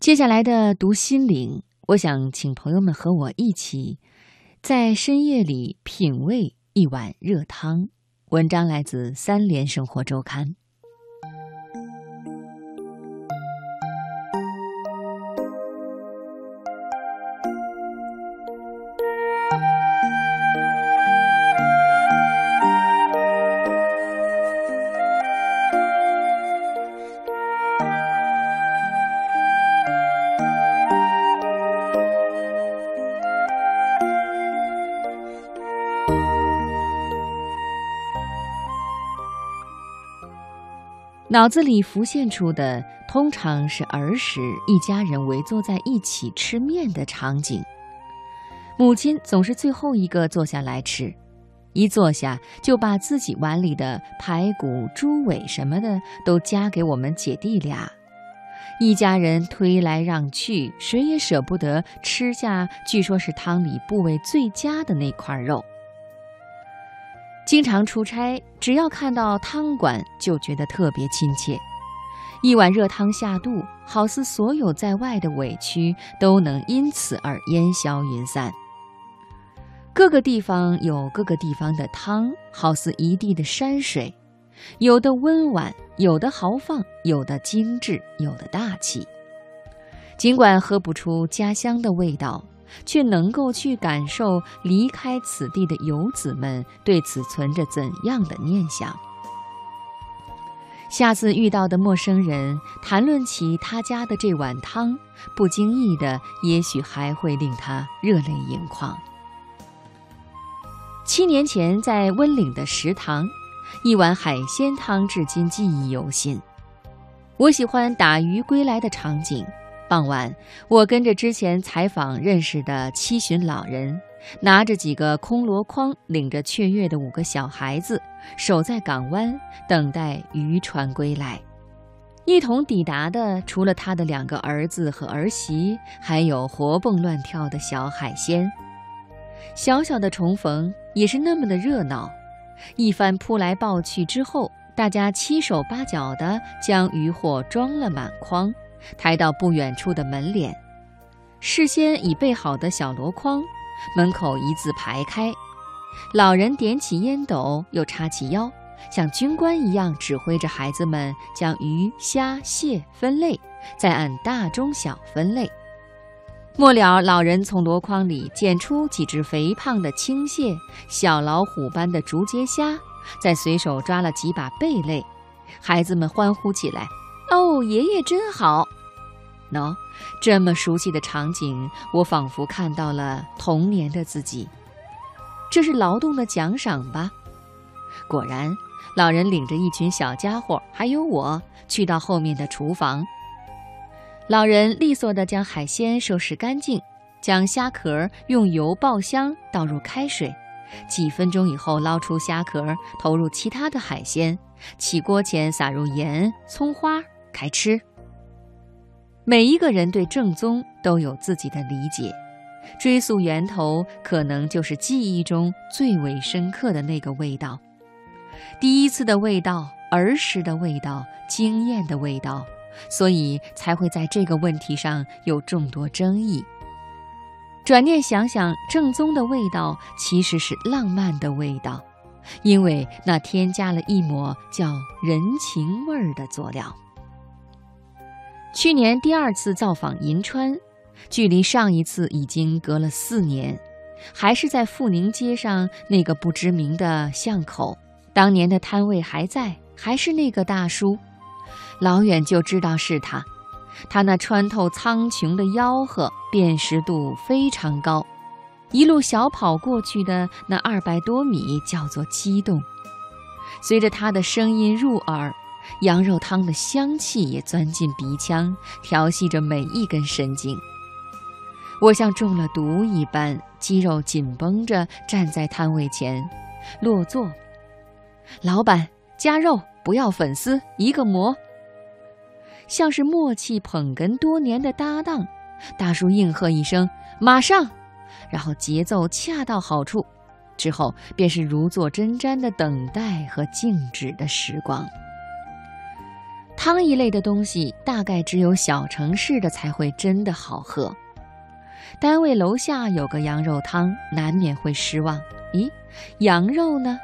接下来的读心灵，我想请朋友们和我一起，在深夜里品味一碗热汤。文章来自三联生活周刊。脑子里浮现出的通常是儿时一家人围坐在一起吃面的场景。母亲总是最后一个坐下来吃，一坐下就把自己碗里的排骨、猪尾什么的都夹给我们姐弟俩。一家人推来让去，谁也舍不得吃下据说是汤里部位最佳的那块肉。经常出差，只要看到汤馆，就觉得特别亲切。一碗热汤下肚，好似所有在外的委屈都能因此而烟消云散。各个地方有各个地方的汤，好似一地的山水，有的温婉，有的豪放，有的精致，有的大气。尽管喝不出家乡的味道。却能够去感受离开此地的游子们对此存着怎样的念想。下次遇到的陌生人谈论起他家的这碗汤，不经意的，也许还会令他热泪盈眶。七年前在温岭的食堂，一碗海鲜汤至今记忆犹新。我喜欢打鱼归来的场景。傍晚，我跟着之前采访认识的七旬老人，拿着几个空箩筐，领着雀跃的五个小孩子，守在港湾等待渔船归来。一同抵达的，除了他的两个儿子和儿媳，还有活蹦乱跳的小海鲜。小小的重逢也是那么的热闹。一番扑来抱去之后，大家七手八脚的将渔货装了满筐。抬到不远处的门脸，事先已备好的小箩筐，门口一字排开。老人点起烟斗，又叉起腰，像军官一样指挥着孩子们将鱼虾蟹分类，再按大中小分类。末了，老人从箩筐里捡出几只肥胖的青蟹、小老虎般的竹节虾，再随手抓了几把贝类，孩子们欢呼起来。哦，爷爷真好！喏，这么熟悉的场景，我仿佛看到了童年的自己。这是劳动的奖赏吧？果然，老人领着一群小家伙，还有我，去到后面的厨房。老人利索地将海鲜收拾干净，将虾壳用油爆香，倒入开水。几分钟以后，捞出虾壳，投入其他的海鲜，起锅前撒入盐、葱花。开吃。每一个人对正宗都有自己的理解，追溯源头，可能就是记忆中最为深刻的那个味道，第一次的味道，儿时的味道，惊艳的味道，所以才会在这个问题上有众多争议。转念想想，正宗的味道其实是浪漫的味道，因为那添加了一抹叫人情味儿的佐料。去年第二次造访银川，距离上一次已经隔了四年，还是在富宁街上那个不知名的巷口。当年的摊位还在，还是那个大叔，老远就知道是他。他那穿透苍穹的吆喝，辨识度非常高。一路小跑过去的那二百多米，叫做激动。随着他的声音入耳。羊肉汤的香气也钻进鼻腔，调戏着每一根神经。我像中了毒一般，肌肉紧绷着站在摊位前，落座。老板加肉，不要粉丝，一个馍。像是默契捧哏多年的搭档，大叔应和一声“马上”，然后节奏恰到好处，之后便是如坐针毡的等待和静止的时光。汤一类的东西，大概只有小城市的才会真的好喝。单位楼下有个羊肉汤，难免会失望。咦，羊肉呢？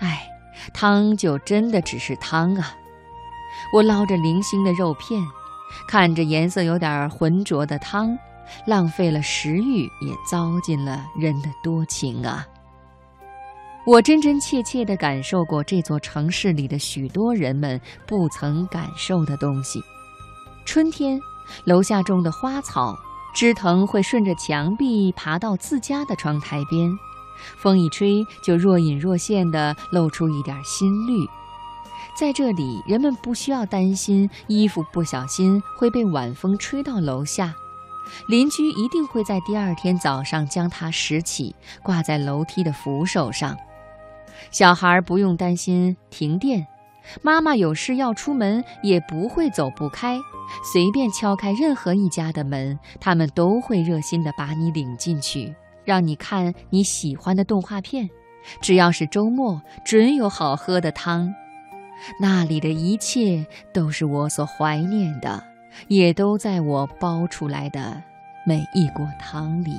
哎，汤就真的只是汤啊！我捞着零星的肉片，看着颜色有点浑浊的汤，浪费了食欲，也糟践了人的多情啊！我真真切切地感受过这座城市里的许多人们不曾感受的东西。春天，楼下种的花草枝藤会顺着墙壁爬到自家的窗台边，风一吹就若隐若现地露出一点新绿。在这里，人们不需要担心衣服不小心会被晚风吹到楼下，邻居一定会在第二天早上将它拾起，挂在楼梯的扶手上。小孩不用担心停电，妈妈有事要出门也不会走不开，随便敲开任何一家的门，他们都会热心的把你领进去，让你看你喜欢的动画片。只要是周末，准有好喝的汤。那里的一切都是我所怀念的，也都在我煲出来的每一锅汤里。